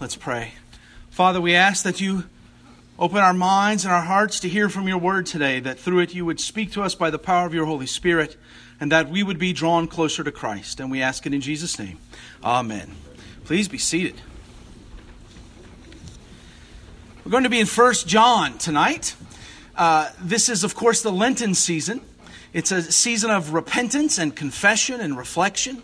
Let's pray. Father, we ask that you open our minds and our hearts to hear from your word today, that through it you would speak to us by the power of your Holy Spirit, and that we would be drawn closer to Christ. And we ask it in Jesus' name. Amen. Please be seated. We're going to be in 1 John tonight. Uh, this is, of course, the Lenten season. It's a season of repentance and confession and reflection.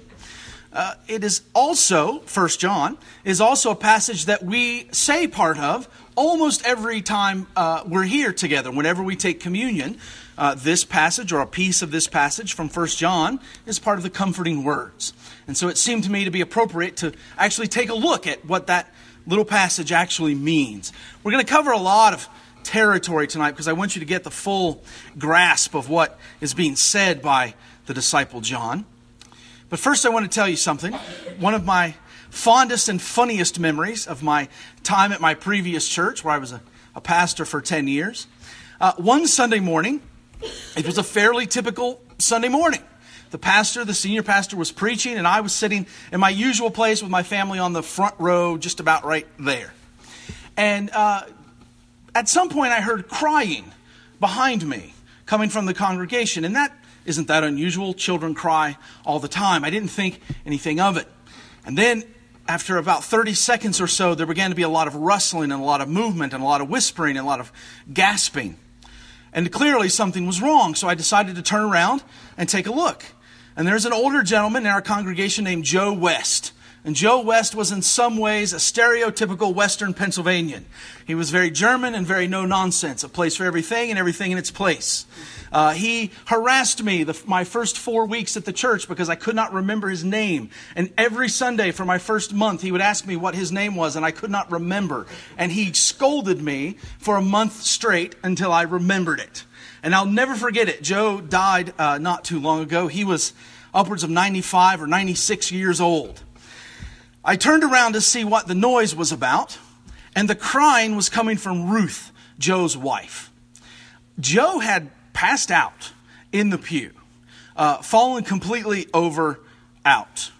Uh, it is also, First John, is also a passage that we say part of almost every time uh, we're here together. Whenever we take communion, uh, this passage or a piece of this passage from First John is part of the comforting words. And so it seemed to me to be appropriate to actually take a look at what that little passage actually means. We're going to cover a lot of territory tonight because I want you to get the full grasp of what is being said by the disciple John. But first, I want to tell you something. One of my fondest and funniest memories of my time at my previous church, where I was a, a pastor for 10 years. Uh, one Sunday morning, it was a fairly typical Sunday morning. The pastor, the senior pastor, was preaching, and I was sitting in my usual place with my family on the front row, just about right there. And uh, at some point, I heard crying behind me coming from the congregation, and that isn't that unusual? Children cry all the time. I didn't think anything of it. And then, after about 30 seconds or so, there began to be a lot of rustling and a lot of movement and a lot of whispering and a lot of gasping. And clearly something was wrong, so I decided to turn around and take a look. And there's an older gentleman in our congregation named Joe West. And Joe West was in some ways a stereotypical Western Pennsylvanian. He was very German and very no nonsense, a place for everything and everything in its place. Uh, he harassed me the, my first four weeks at the church because I could not remember his name. And every Sunday for my first month, he would ask me what his name was, and I could not remember. And he scolded me for a month straight until I remembered it. And I'll never forget it. Joe died uh, not too long ago. He was upwards of 95 or 96 years old. I turned around to see what the noise was about, and the crying was coming from Ruth, Joe's wife. Joe had passed out in the pew, uh, fallen completely over out.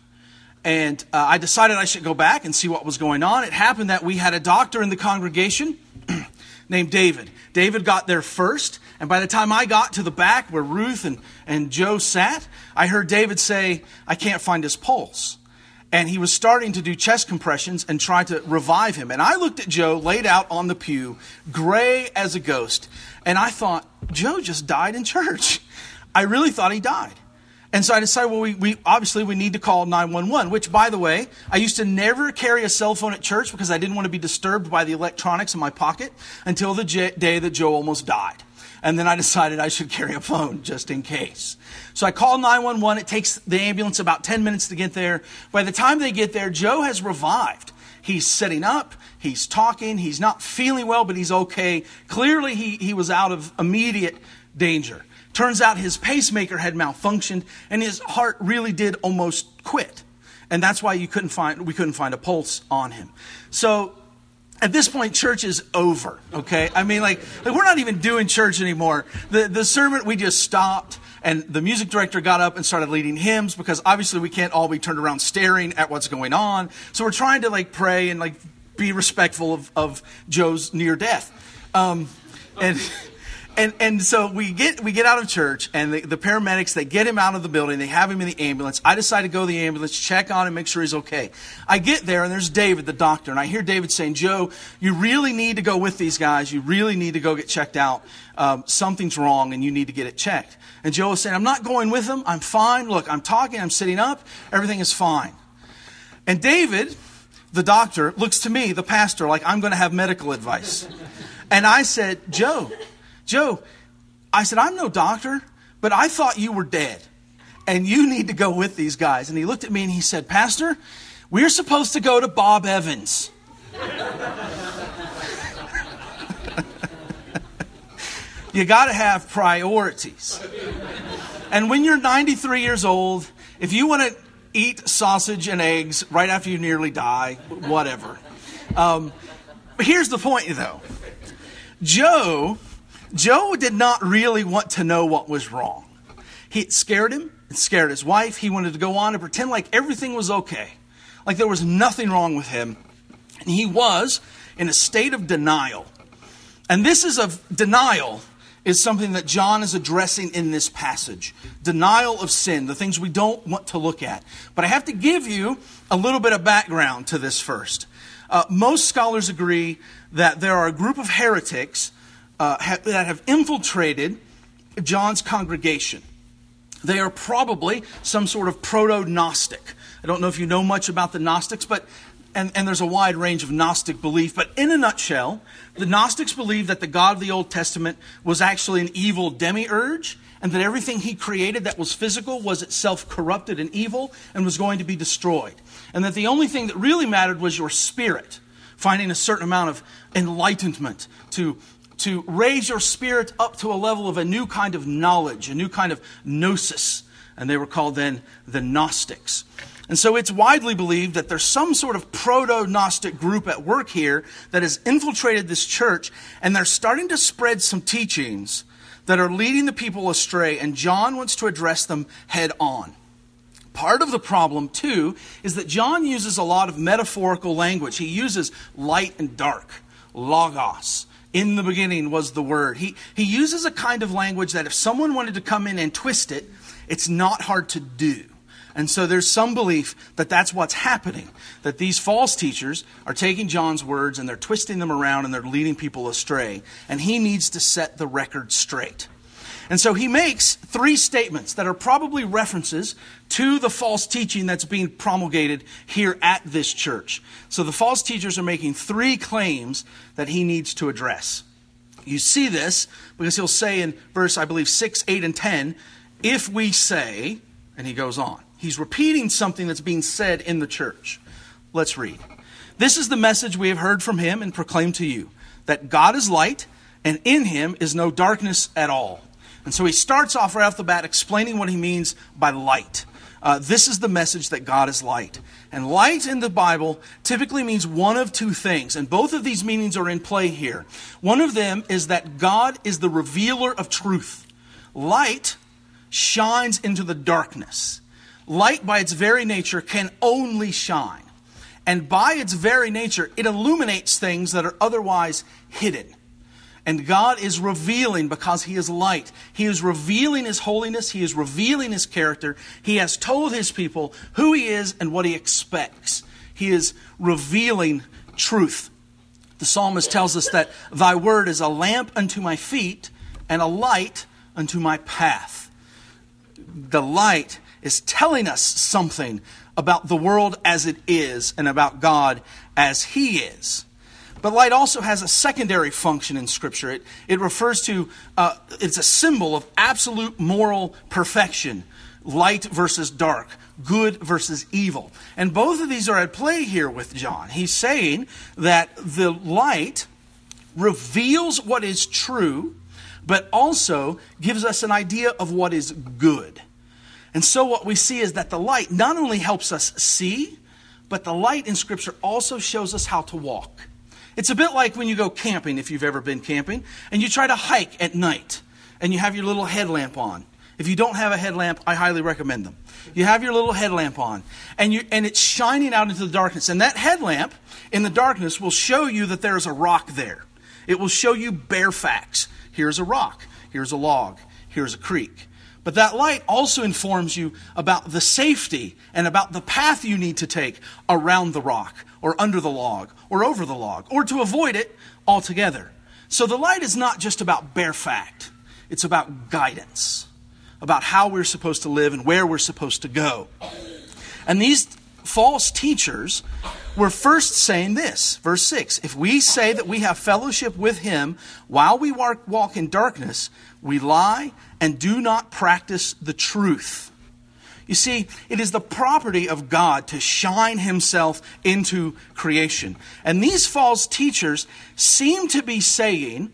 And uh, I decided I should go back and see what was going on. It happened that we had a doctor in the congregation named David. David got there first, and by the time I got to the back where Ruth and, and Joe sat, I heard David say, I can't find his pulse and he was starting to do chest compressions and try to revive him. And I looked at Joe laid out on the pew, gray as a ghost, and I thought, Joe just died in church. I really thought he died. And so I decided, well, we, we obviously we need to call 911, which, by the way, I used to never carry a cell phone at church because I didn't want to be disturbed by the electronics in my pocket until the j- day that Joe almost died. And then I decided I should carry a phone just in case. So I call 911. It takes the ambulance about 10 minutes to get there. By the time they get there, Joe has revived. He's sitting up, he's talking, he's not feeling well, but he's okay. Clearly, he, he was out of immediate danger. Turns out his pacemaker had malfunctioned and his heart really did almost quit. And that's why you couldn't find, we couldn't find a pulse on him. So at this point, church is over, okay? I mean, like, like, we're not even doing church anymore. The, the sermon, we just stopped, and the music director got up and started leading hymns because obviously we can't all be turned around staring at what's going on. So we're trying to, like, pray and, like, be respectful of, of Joe's near death. Um, and and and so we get we get out of church and the, the, paramedics they get him out of the building they have him in the ambulance. I decide to go to the ambulance check on him make sure he's okay. I get there and there's david the doctor and i hear david saying joe you really need to go with these guys. You really need to go get checked out. Um, something's wrong and you need to get it checked. And joe is saying i'm not going with them. I'm fine. Look i'm talking. I'm sitting up. Everything is fine. And david the doctor looks to me the pastor like i'm going to have medical advice. And i said joe Joe, I said, I'm no doctor, but I thought you were dead and you need to go with these guys. And he looked at me and he said, Pastor, we're supposed to go to Bob Evans. you got to have priorities. And when you're 93 years old, if you want to eat sausage and eggs right after you nearly die, whatever. Um, here's the point, though Joe Joe did not really want to know what was wrong. He scared him, it scared his wife. He wanted to go on and pretend like everything was okay, like there was nothing wrong with him. And he was in a state of denial. And this is of denial is something that John is addressing in this passage. Denial of sin, the things we don't want to look at. But I have to give you a little bit of background to this first. Uh, most scholars agree that there are a group of heretics uh, ha- that have infiltrated John's congregation. They are probably some sort of proto Gnostic. I don't know if you know much about the Gnostics, but and, and there's a wide range of Gnostic belief, but in a nutshell, the Gnostics believed that the God of the Old Testament was actually an evil demiurge, and that everything he created that was physical was itself corrupted and evil and was going to be destroyed. And that the only thing that really mattered was your spirit, finding a certain amount of enlightenment to to raise your spirit up to a level of a new kind of knowledge, a new kind of gnosis. And they were called then the Gnostics. And so it's widely believed that there's some sort of proto Gnostic group at work here that has infiltrated this church, and they're starting to spread some teachings that are leading the people astray, and John wants to address them head on. Part of the problem, too, is that John uses a lot of metaphorical language. He uses light and dark, logos. In the beginning was the Word. He, he uses a kind of language that if someone wanted to come in and twist it, it's not hard to do. And so there's some belief that that's what's happening. That these false teachers are taking John's words and they're twisting them around and they're leading people astray. And he needs to set the record straight. And so he makes three statements that are probably references to the false teaching that's being promulgated here at this church. So the false teachers are making three claims that he needs to address. You see this because he'll say in verse, I believe, 6, 8, and 10, if we say, and he goes on. He's repeating something that's being said in the church. Let's read. This is the message we have heard from him and proclaimed to you that God is light, and in him is no darkness at all. And so he starts off right off the bat explaining what he means by light. Uh, this is the message that God is light. And light in the Bible typically means one of two things, and both of these meanings are in play here. One of them is that God is the revealer of truth. Light shines into the darkness. Light, by its very nature, can only shine. And by its very nature, it illuminates things that are otherwise hidden. And God is revealing because He is light. He is revealing His holiness. He is revealing His character. He has told His people who He is and what He expects. He is revealing truth. The psalmist tells us that Thy word is a lamp unto my feet and a light unto my path. The light is telling us something about the world as it is and about God as He is. But light also has a secondary function in Scripture. It, it refers to, uh, it's a symbol of absolute moral perfection light versus dark, good versus evil. And both of these are at play here with John. He's saying that the light reveals what is true, but also gives us an idea of what is good. And so what we see is that the light not only helps us see, but the light in Scripture also shows us how to walk. It's a bit like when you go camping, if you've ever been camping, and you try to hike at night, and you have your little headlamp on. If you don't have a headlamp, I highly recommend them. You have your little headlamp on, and, you, and it's shining out into the darkness. And that headlamp in the darkness will show you that there's a rock there. It will show you bare facts. Here's a rock, here's a log, here's a creek. But that light also informs you about the safety and about the path you need to take around the rock or under the log or over the log or to avoid it altogether. So the light is not just about bare fact, it's about guidance, about how we're supposed to live and where we're supposed to go. And these false teachers were first saying this, verse 6 If we say that we have fellowship with him while we walk in darkness, we lie and do not practice the truth. You see, it is the property of God to shine himself into creation. And these false teachers seem to be saying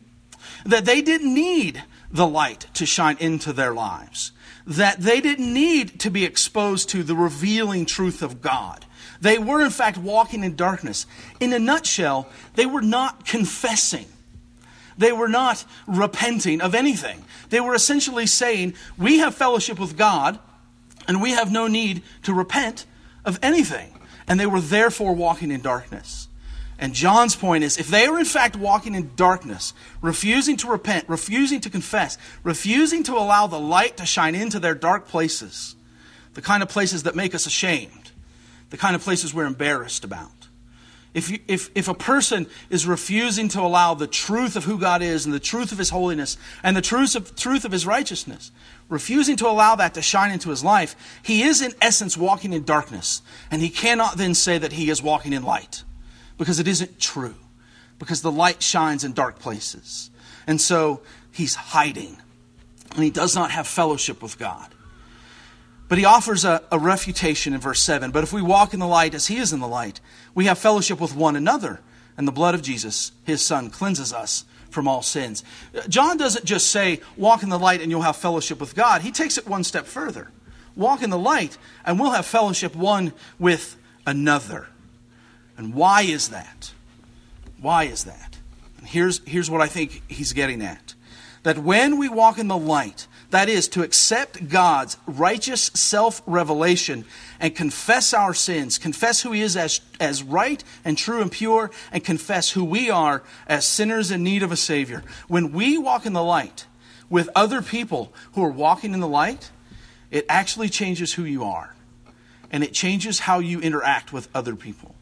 that they didn't need the light to shine into their lives, that they didn't need to be exposed to the revealing truth of God. They were, in fact, walking in darkness. In a nutshell, they were not confessing. They were not repenting of anything. They were essentially saying, We have fellowship with God and we have no need to repent of anything. And they were therefore walking in darkness. And John's point is if they are in fact walking in darkness, refusing to repent, refusing to confess, refusing to allow the light to shine into their dark places, the kind of places that make us ashamed, the kind of places we're embarrassed about. If, you, if, if a person is refusing to allow the truth of who God is and the truth of His holiness and the truth of, truth of His righteousness, refusing to allow that to shine into his life, he is in essence walking in darkness. And he cannot then say that he is walking in light because it isn't true, because the light shines in dark places. And so he's hiding, and he does not have fellowship with God. But he offers a, a, refutation in verse 7. But if we walk in the light as he is in the light, we have fellowship with one another, and the blood of Jesus, his son, cleanses us from all sins. John doesn't just say, walk in the light and you'll have fellowship with God. He takes it one step further. Walk in the light and we'll have fellowship one with another. And why is that? Why is that? And here's, here's what I think he's getting at that when we walk in the light, that is, to accept God's righteous self revelation and confess our sins, confess who He is as, as right and true and pure, and confess who we are as sinners in need of a Savior. When we walk in the light with other people who are walking in the light, it actually changes who you are. And it changes how you interact with other people.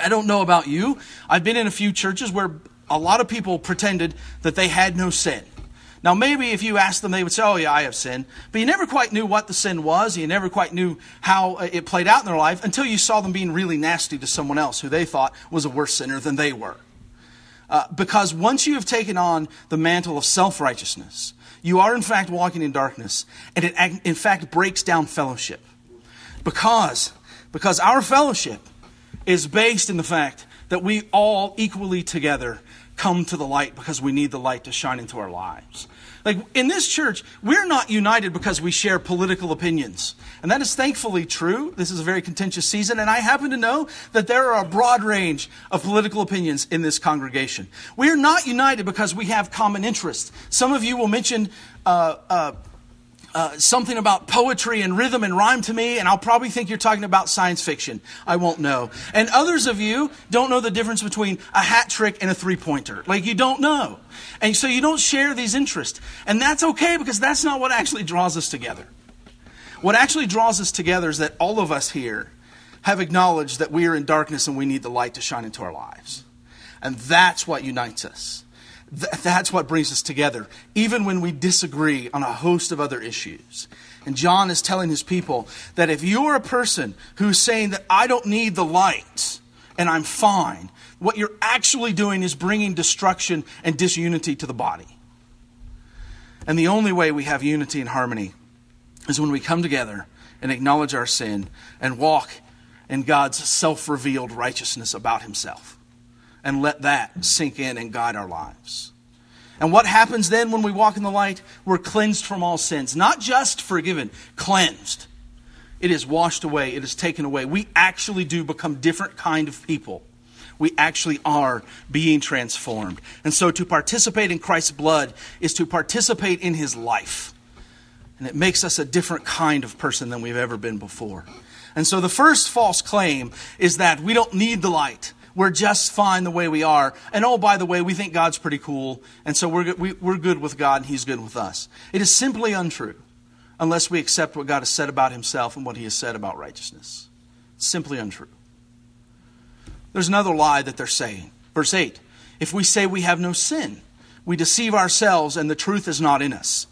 I don't know about you. I've been in a few churches where a lot of people pretended that they had no sin. Now, maybe if you asked them, they would say, Oh, yeah, I have sinned. But you never quite knew what the sin was. You never quite knew how uh, it played out in their life until you saw them being really nasty to someone else who they thought was a worse sinner than they were. Uh, because once you have taken on the mantle of self righteousness, you are in fact walking in darkness, and it in fact breaks down fellowship. Because, because our fellowship is based in the fact that we all equally together come to the light because we need the light to shine into our lives. Like in this church, we're not united because we share political opinions. And that is thankfully true. This is a very contentious season, and I happen to know that there are a broad range of political opinions in this congregation. We are not united because we have common interests. Some of you will mention uh, uh, uh, something about poetry and rhythm and rhyme to me, and I'll probably think you're talking about science fiction. I won't know. And others of you don't know the difference between a hat trick and a three pointer. Like, you don't know. And so you don't share these interests. And that's okay because that's not what actually draws us together. What actually draws us together is that all of us here have acknowledged that we are in darkness and we need the light to shine into our lives. And that's what unites us. Th- that's what brings us together, even when we disagree on a host of other issues. And John is telling his people that if you're a person who's saying that I don't need the light and I'm fine, what you're actually doing is bringing destruction and disunity to the body. And the only way we have unity and harmony is when we come together and acknowledge our sin and walk in God's self revealed righteousness about himself and let that sink in and guide our lives. And what happens then when we walk in the light? We're cleansed from all sins. Not just forgiven, cleansed. It is washed away, it is taken away. We actually do become different kind of people. We actually are being transformed. And so to participate in Christ's blood is to participate in his life. And it makes us a different kind of person than we've ever been before. And so the first false claim is that we don't need the light we're just fine the way we are. And oh, by the way, we think God's pretty cool, and so we're, we, we're good with God and He's good with us. It is simply untrue unless we accept what God has said about Himself and what He has said about righteousness. It's simply untrue. There's another lie that they're saying. Verse 8 If we say we have no sin, we deceive ourselves and the truth is not in us.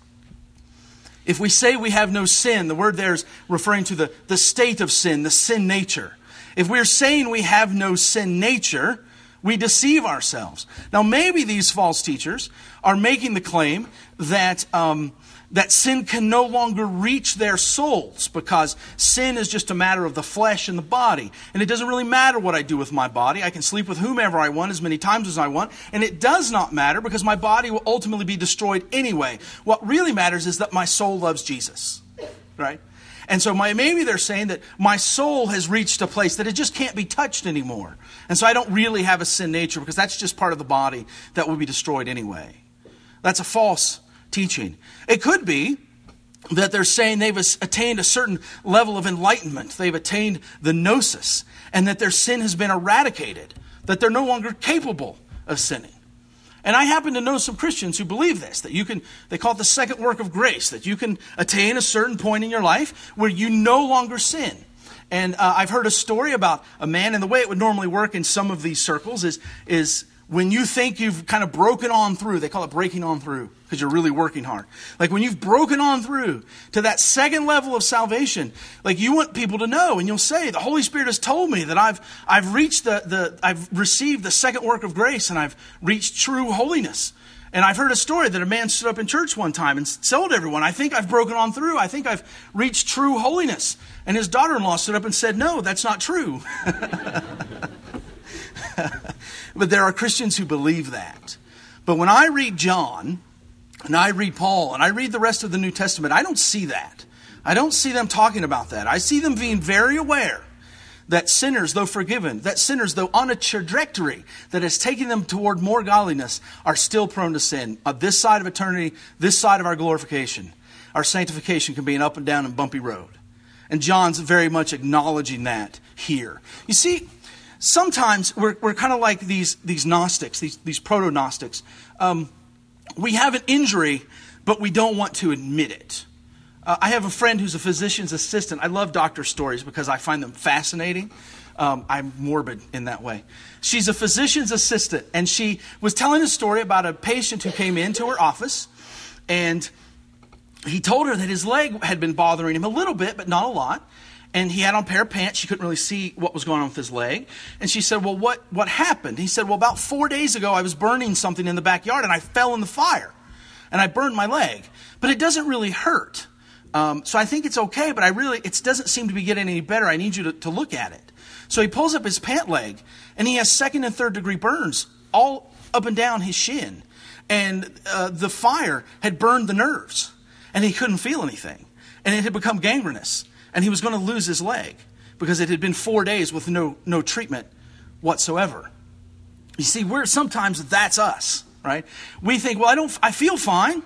If we say we have no sin, the word there is referring to the, the state of sin, the sin nature. If we're saying we have no sin nature, we deceive ourselves. Now, maybe these false teachers are making the claim that, um, that sin can no longer reach their souls because sin is just a matter of the flesh and the body. And it doesn't really matter what I do with my body. I can sleep with whomever I want as many times as I want. And it does not matter because my body will ultimately be destroyed anyway. What really matters is that my soul loves Jesus. Right? And so my, maybe they're saying that my soul has reached a place that it just can't be touched anymore. And so I don't really have a sin nature because that's just part of the body that will be destroyed anyway. That's a false teaching. It could be that they're saying they've attained a certain level of enlightenment, they've attained the gnosis, and that their sin has been eradicated. that they're no longer capable of sinning. And I happen to know some Christians who believe this, that you can, they call it the second work of grace, that you can attain a certain point in your life where you no longer sin. And uh, I've heard a story about a man, and the way it would normally work in some of these circles is, is when you think you've kind of broken on through, they call it breaking on through because you're really working hard. Like when you've broken on through to that second level of salvation, like you want people to know and you'll say, the Holy Spirit has told me that I've, I've reached the, the, I've received the second work of grace and I've reached true holiness. And I've heard a story that a man stood up in church one time and told everyone, I think I've broken on through. I think I've reached true holiness. And his daughter in law stood up and said, No, that's not true. but there are Christians who believe that. But when I read John, and I read Paul, and I read the rest of the New Testament, I don't see that. I don't see them talking about that. I see them being very aware that sinners, though forgiven, that sinners, though on a trajectory that is taking them toward more godliness, are still prone to sin. On this side of eternity, this side of our glorification, our sanctification can be an up and down and bumpy road. And John's very much acknowledging that here. You see, sometimes we're, we're kind of like these, these Gnostics, these, these proto Gnostics. Um, we have an injury, but we don't want to admit it. Uh, I have a friend who's a physician's assistant. I love doctor stories because I find them fascinating. Um, I'm morbid in that way. She's a physician's assistant, and she was telling a story about a patient who came into her office, and he told her that his leg had been bothering him a little bit, but not a lot and he had on a pair of pants. She couldn't really see what was going on with his leg. And she said, Well, what, what happened? He said, Well, about four days ago, I was burning something in the backyard and I fell in the fire and I burned my leg. But it doesn't really hurt. Um, so I think it's okay, but I really, it doesn't seem to be getting any better. I need you to, to look at it. So he pulls up his pant leg and he has second and third degree burns all up and down his shin. And uh, the fire had burned the nerves and he couldn't feel anything. And it had become gangrenous and he was going to lose his leg because it had been four days with no, no treatment whatsoever. You see, we're sometimes that's us, right? We think, well, I don't, I feel fine.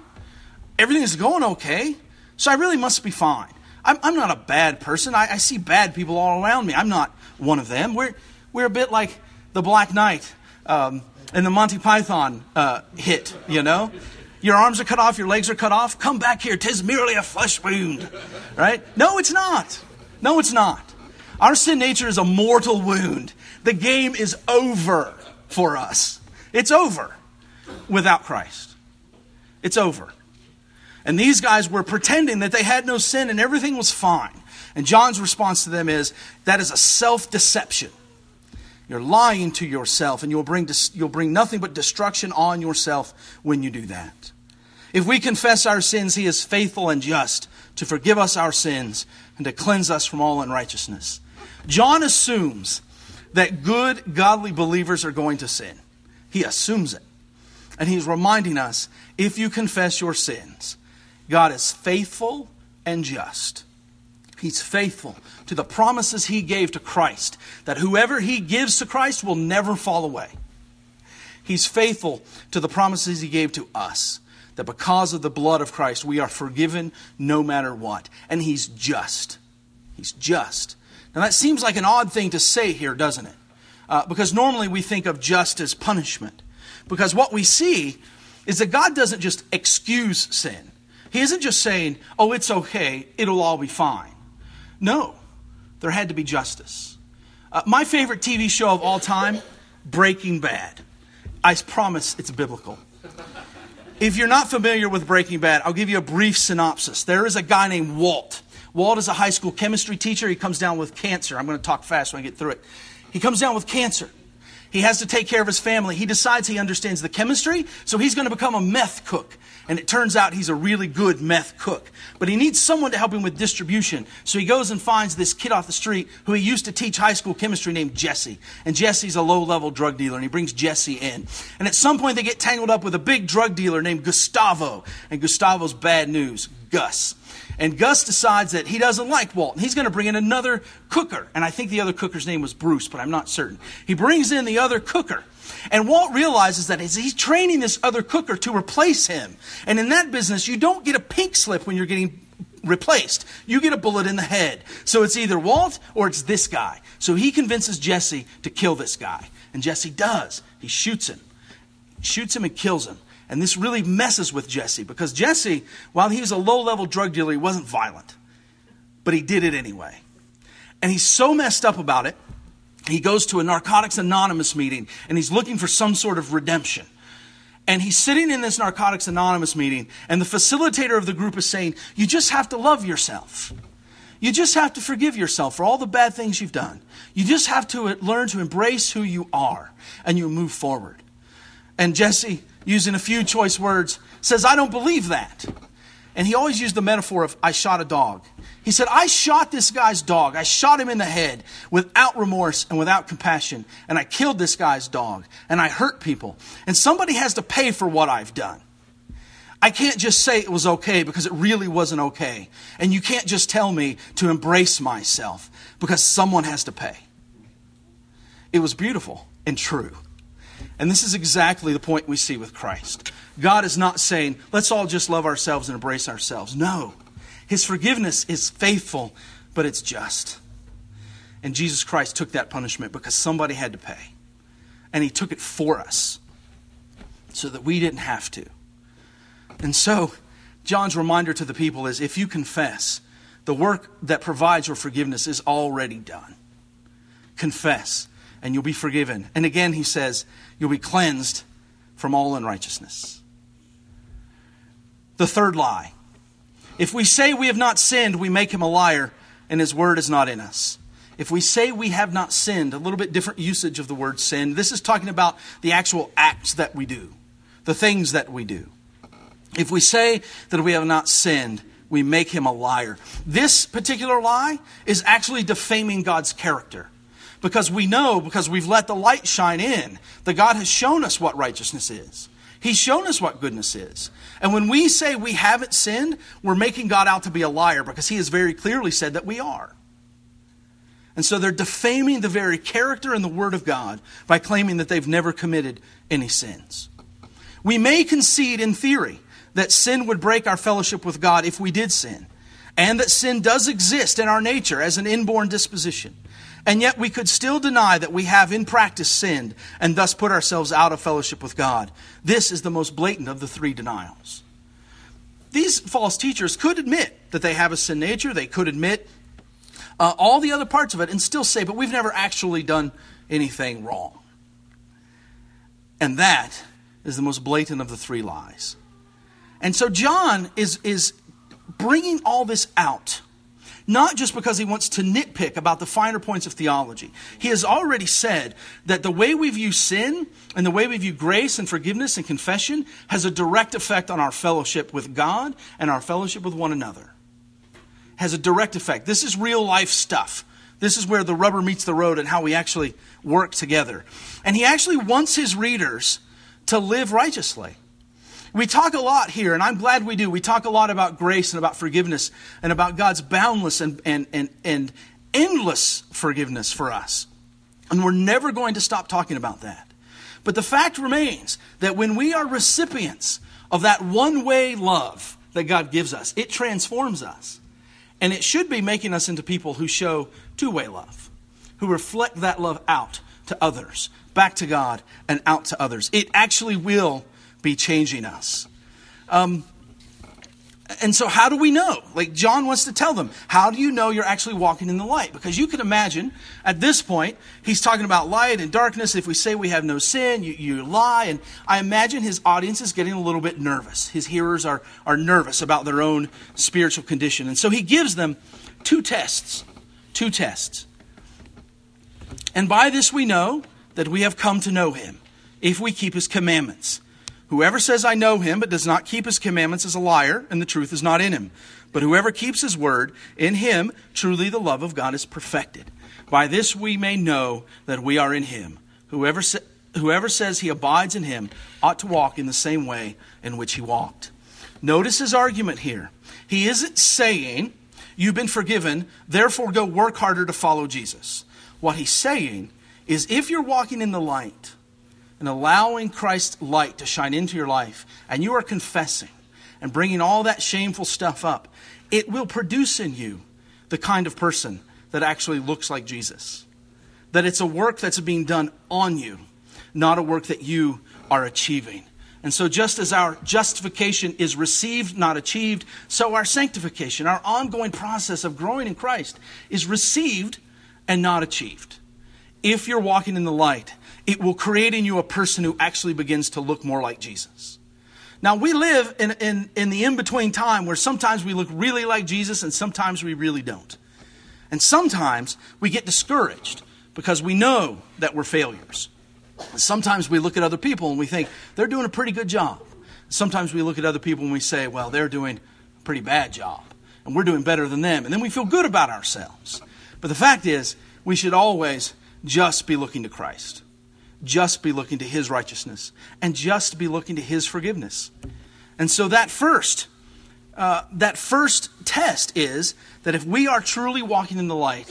Everything is going okay, so I really must be fine. I'm, I'm not a bad person. I, I, see bad people all around me. I'm not one of them. We're, we're a bit like the Black Knight um, and the Monty Python uh, hit, you know? Your arms are cut off, your legs are cut off. Come back here. Tis merely a flesh wound. Right? No, it's not. No, it's not. Our sin nature is a mortal wound. The game is over for us. It's over without Christ. It's over. And these guys were pretending that they had no sin and everything was fine. And John's response to them is that is a self deception. You're lying to yourself, and you'll bring, you'll bring nothing but destruction on yourself when you do that. If we confess our sins, he is faithful and just to forgive us our sins and to cleanse us from all unrighteousness. John assumes that good, godly believers are going to sin. He assumes it. And he's reminding us if you confess your sins, God is faithful and just. He's faithful to the promises he gave to Christ, that whoever he gives to Christ will never fall away. He's faithful to the promises he gave to us that because of the blood of Christ, we are forgiven no matter what. And He's just. He's just. Now, that seems like an odd thing to say here, doesn't it? Uh, because normally we think of just as punishment. Because what we see is that God doesn't just excuse sin. He isn't just saying, oh, it's okay, it'll all be fine. No, there had to be justice. Uh, my favorite TV show of all time, Breaking Bad. I promise it's biblical. If you're not familiar with Breaking Bad, I'll give you a brief synopsis. There is a guy named Walt. Walt is a high school chemistry teacher. He comes down with cancer. I'm going to talk fast when I get through it. He comes down with cancer. He has to take care of his family. He decides he understands the chemistry, so he's going to become a meth cook. And it turns out he's a really good meth cook. But he needs someone to help him with distribution. So he goes and finds this kid off the street who he used to teach high school chemistry named Jesse. And Jesse's a low level drug dealer, and he brings Jesse in. And at some point, they get tangled up with a big drug dealer named Gustavo. And Gustavo's bad news Gus. And Gus decides that he doesn't like Walt. And he's going to bring in another cooker. And I think the other cooker's name was Bruce, but I'm not certain. He brings in the other cooker. And Walt realizes that he's training this other cooker to replace him. And in that business, you don't get a pink slip when you're getting replaced. You get a bullet in the head. So it's either Walt or it's this guy. So he convinces Jesse to kill this guy. And Jesse does. He shoots him, shoots him and kills him. And this really messes with Jesse because Jesse, while he was a low level drug dealer, he wasn't violent, but he did it anyway. And he's so messed up about it, he goes to a Narcotics Anonymous meeting and he's looking for some sort of redemption. And he's sitting in this Narcotics Anonymous meeting, and the facilitator of the group is saying, You just have to love yourself. You just have to forgive yourself for all the bad things you've done. You just have to learn to embrace who you are, and you move forward. And Jesse, using a few choice words, says, I don't believe that. And he always used the metaphor of, I shot a dog. He said, I shot this guy's dog. I shot him in the head without remorse and without compassion. And I killed this guy's dog. And I hurt people. And somebody has to pay for what I've done. I can't just say it was okay because it really wasn't okay. And you can't just tell me to embrace myself because someone has to pay. It was beautiful and true. And this is exactly the point we see with Christ. God is not saying, let's all just love ourselves and embrace ourselves. No. His forgiveness is faithful, but it's just. And Jesus Christ took that punishment because somebody had to pay. And he took it for us so that we didn't have to. And so, John's reminder to the people is if you confess, the work that provides your forgiveness is already done. Confess, and you'll be forgiven. And again, he says, you'll be cleansed from all unrighteousness. The third lie if we say we have not sinned, we make him a liar, and his word is not in us. If we say we have not sinned, a little bit different usage of the word sin. This is talking about the actual acts that we do, the things that we do. If we say that we have not sinned, we make him a liar. This particular lie is actually defaming God's character. Because we know, because we've let the light shine in, that God has shown us what righteousness is. He's shown us what goodness is. And when we say we haven't sinned, we're making God out to be a liar because he has very clearly said that we are. And so they're defaming the very character and the word of God by claiming that they've never committed any sins. We may concede in theory that sin would break our fellowship with God if we did sin, and that sin does exist in our nature as an inborn disposition. And yet we could still deny that we have in practice sinned and thus put ourselves out of fellowship with God. This is the most blatant of the three denials. These false teachers could admit that they have a sin nature, they could admit uh, all the other parts of it and still say, but we've never actually done anything wrong. And that is the most blatant of the three lies. And so John is, is bringing all this out not just because he wants to nitpick about the finer points of theology. He has already said that the way we view sin and the way we view grace and forgiveness and confession has a direct effect on our fellowship with God and our fellowship with one another. Has a direct effect. This is real life stuff. This is where the rubber meets the road and how we actually work together. And he actually wants his readers to live righteously. We talk a lot here, and I'm glad we do. We talk a lot about grace and about forgiveness and about God's boundless and, and, and, and endless forgiveness for us. And we're never going to stop talking about that. But the fact remains that when we are recipients of that one way love that God gives us, it transforms us. And it should be making us into people who show two way love, who reflect that love out to others, back to God, and out to others. It actually will be changing us. Um, and so, how do we know? Like, John wants to tell them, how do you know you're actually walking in the light? Because you can imagine at this point, he's talking about light and darkness. If we say we have no sin, you, you lie. And I imagine his audience is getting a little bit nervous. His hearers are, are nervous about their own spiritual condition. And so, he gives them two tests. Two tests. And by this we know that we have come to know him, if we keep his commandments. Whoever says, I know him, but does not keep his commandments is a liar, and the truth is not in him. But whoever keeps his word, in him truly the love of God is perfected. By this we may know that we are in him. Whoever, sa- whoever says he abides in him ought to walk in the same way in which he walked. Notice his argument here. He isn't saying, You've been forgiven, therefore go work harder to follow Jesus. What he's saying is, if you're walking in the light, and allowing Christ's light to shine into your life, and you are confessing and bringing all that shameful stuff up, it will produce in you the kind of person that actually looks like Jesus. that it's a work that's being done on you, not a work that you are achieving. And so, just as our justification is received, not achieved, so our sanctification, our ongoing process of growing in Christ, is received and not achieved. If you're walking in the light, it will create in you a person who actually begins to look more like Jesus. Now, we live in, in, in the in between time where sometimes we look really like Jesus and sometimes we really don't. And sometimes we get discouraged because we know that we're failures. Sometimes we look at other people and we think they're doing a pretty good job. Sometimes we look at other people and we say, well, they're doing a pretty bad job and we're doing better than them. And then we feel good about ourselves. But the fact is, we should always just be looking to Christ, just be looking to His righteousness, and just be looking to His forgiveness. And so that first, uh, that first test is that if we are truly walking in the light,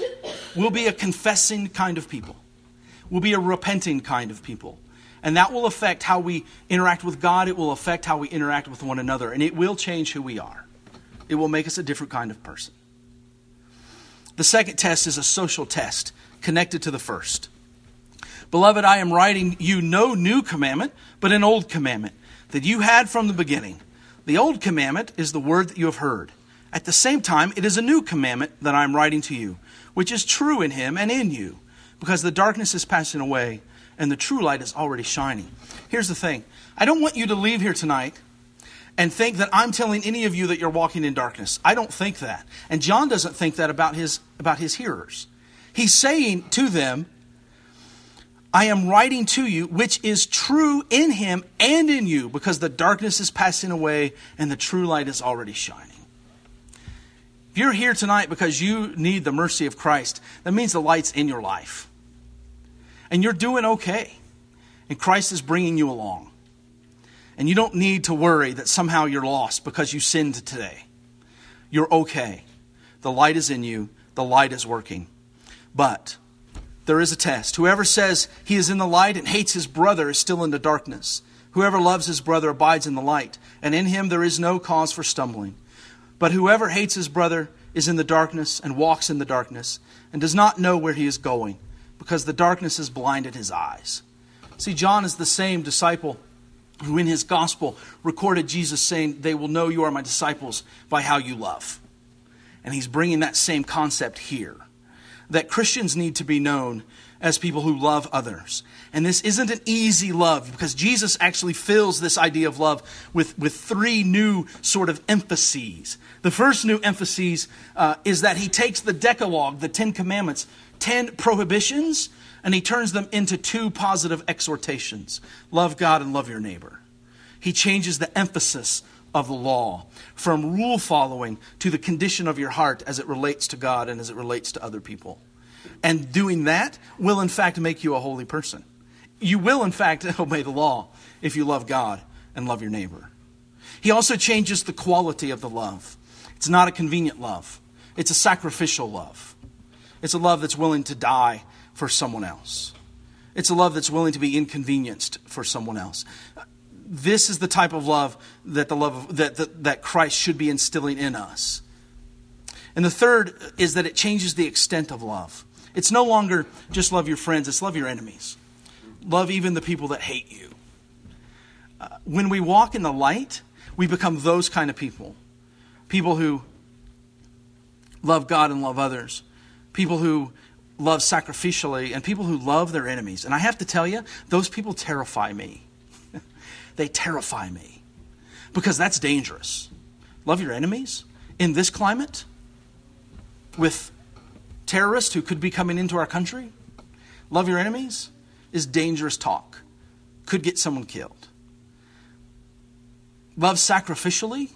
we'll be a confessing kind of people We'll be a repenting kind of people. And that will affect how we interact with God. It will affect how we interact with one another. And it will change who we are. It will make us a different kind of person. The second test is a social test connected to the first. Beloved, I am writing you no new commandment, but an old commandment that you had from the beginning. The old commandment is the word that you have heard. At the same time, it is a new commandment that I am writing to you, which is true in him and in you because the darkness is passing away and the true light is already shining. Here's the thing I don't want you to leave here tonight and think that I'm telling any of you that you're walking in darkness. I don't think that. And John doesn't think that about his, about his hearers. He's saying to them, I am writing to you, which is true in him and in you, because the darkness is passing away and the true light is already shining. If you're here tonight because you need the mercy of Christ, that means the light's in your life and you're doing okay. And Christ is bringing you along. And you don't need to worry that somehow you're lost because you sinned today. You're okay. The light is in you, the light is working. But there is a test. Whoever says he is in the light and hates his brother is still in the darkness. Whoever loves his brother abides in the light, and in him there is no cause for stumbling. But whoever hates his brother is in the darkness and walks in the darkness and does not know where he is going because the darkness has blinded his eyes. See, John is the same disciple who, in his gospel, recorded Jesus saying, They will know you are my disciples by how you love. And he's bringing that same concept here that Christians need to be known as people who love others. And this isn't an easy love because Jesus actually fills this idea of love with, with three new sort of emphases. The first new emphasis uh, is that he takes the Decalogue, the Ten Commandments, 10 prohibitions and he turns them into two positive exhortations love God and love your neighbor. He changes the emphasis of the law from rule following to the condition of your heart as it relates to God and as it relates to other people. And doing that will, in fact, make you a holy person. You will, in fact, obey the law if you love God and love your neighbor. He also changes the quality of the love. It's not a convenient love, it's a sacrificial love. It's a love that's willing to die for someone else. It's a love that's willing to be inconvenienced for someone else. This is the type of love that the love of, that, that, that Christ should be instilling in us. And the third is that it changes the extent of love. It's no longer just love your friends, it's love your enemies. Love even the people that hate you. Uh, when we walk in the light, we become those kind of people. People who love God and love others people who love sacrificially, and people who love their enemies. And I have to tell you, those people terrify me. they terrify me because that's dangerous. Love your enemies in this climate with terrorists who could be coming into our country. Love your enemies is dangerous talk, could get someone killed. Love sacrificially?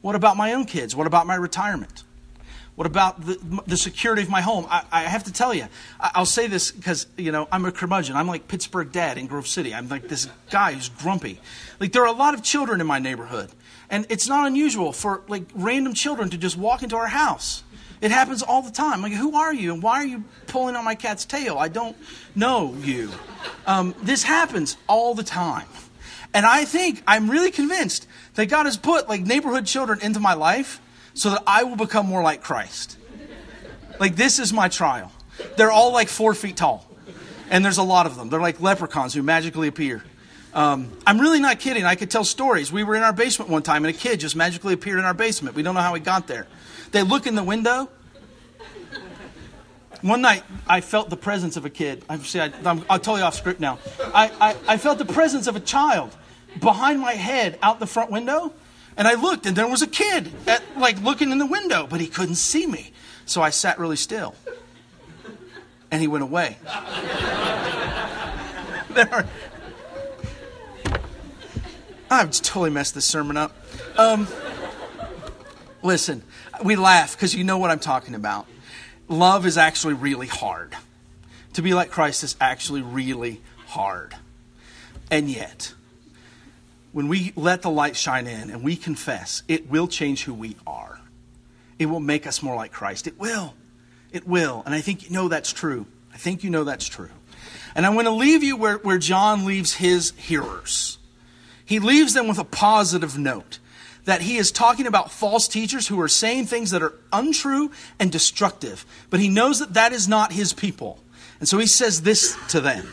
What about my own kids? What about my retirement? What about the, the security of my home? I, I have to tell you, I, will say this because, you know, I'm a curmudgeon. I'm like Pittsburgh dad in Grove City. I'm like this guy who's grumpy. Like, there are a lot of children in my neighborhood. And it's not unusual for, like, random children to just walk into our house. It happens all the time. Like, who are you? And why are you pulling on my cat's tail? I don't know you. Um, this happens all the time. And I think, I'm really convinced that God has put, like, neighborhood children into my life so that I will become more like Christ. Like, this is my trial. They're all like four feet tall. And there's a lot of them. They're like leprechauns who magically appear. Um, I'm really not kidding. I could tell stories. We were in our basement one time, and a kid just magically appeared in our basement. We don't know how he got there. They look in the window. One night, I felt the presence of a kid. I see. I, am tell off script now. I, I, I felt the presence of a child behind my head out the front window, and I looked, and there was a kid at, like looking in the window, but he couldn't see me. So I sat really still, and he went away. there are, I've totally messed this sermon up. Um, listen, we laugh because you know what I'm talking about. Love is actually really hard. To be like Christ is actually really hard. And yet, when we let the light shine in and we confess, it will change who we are. It will make us more like Christ. It will. It will. And I think you know that's true. I think you know that's true. And I'm going to leave you where, where John leaves his hearers. He leaves them with a positive note that he is talking about false teachers who are saying things that are untrue and destructive. But he knows that that is not his people. And so he says this to them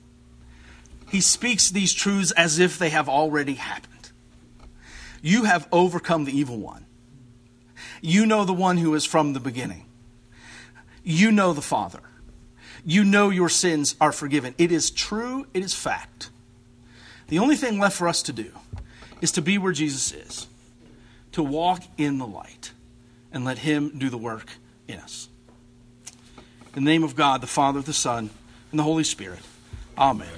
He speaks these truths as if they have already happened. You have overcome the evil one. You know the one who is from the beginning. You know the Father. You know your sins are forgiven. It is true, it is fact. The only thing left for us to do is to be where Jesus is, to walk in the light, and let Him do the work in us. In the name of God, the Father, the Son, and the Holy Spirit. Amen.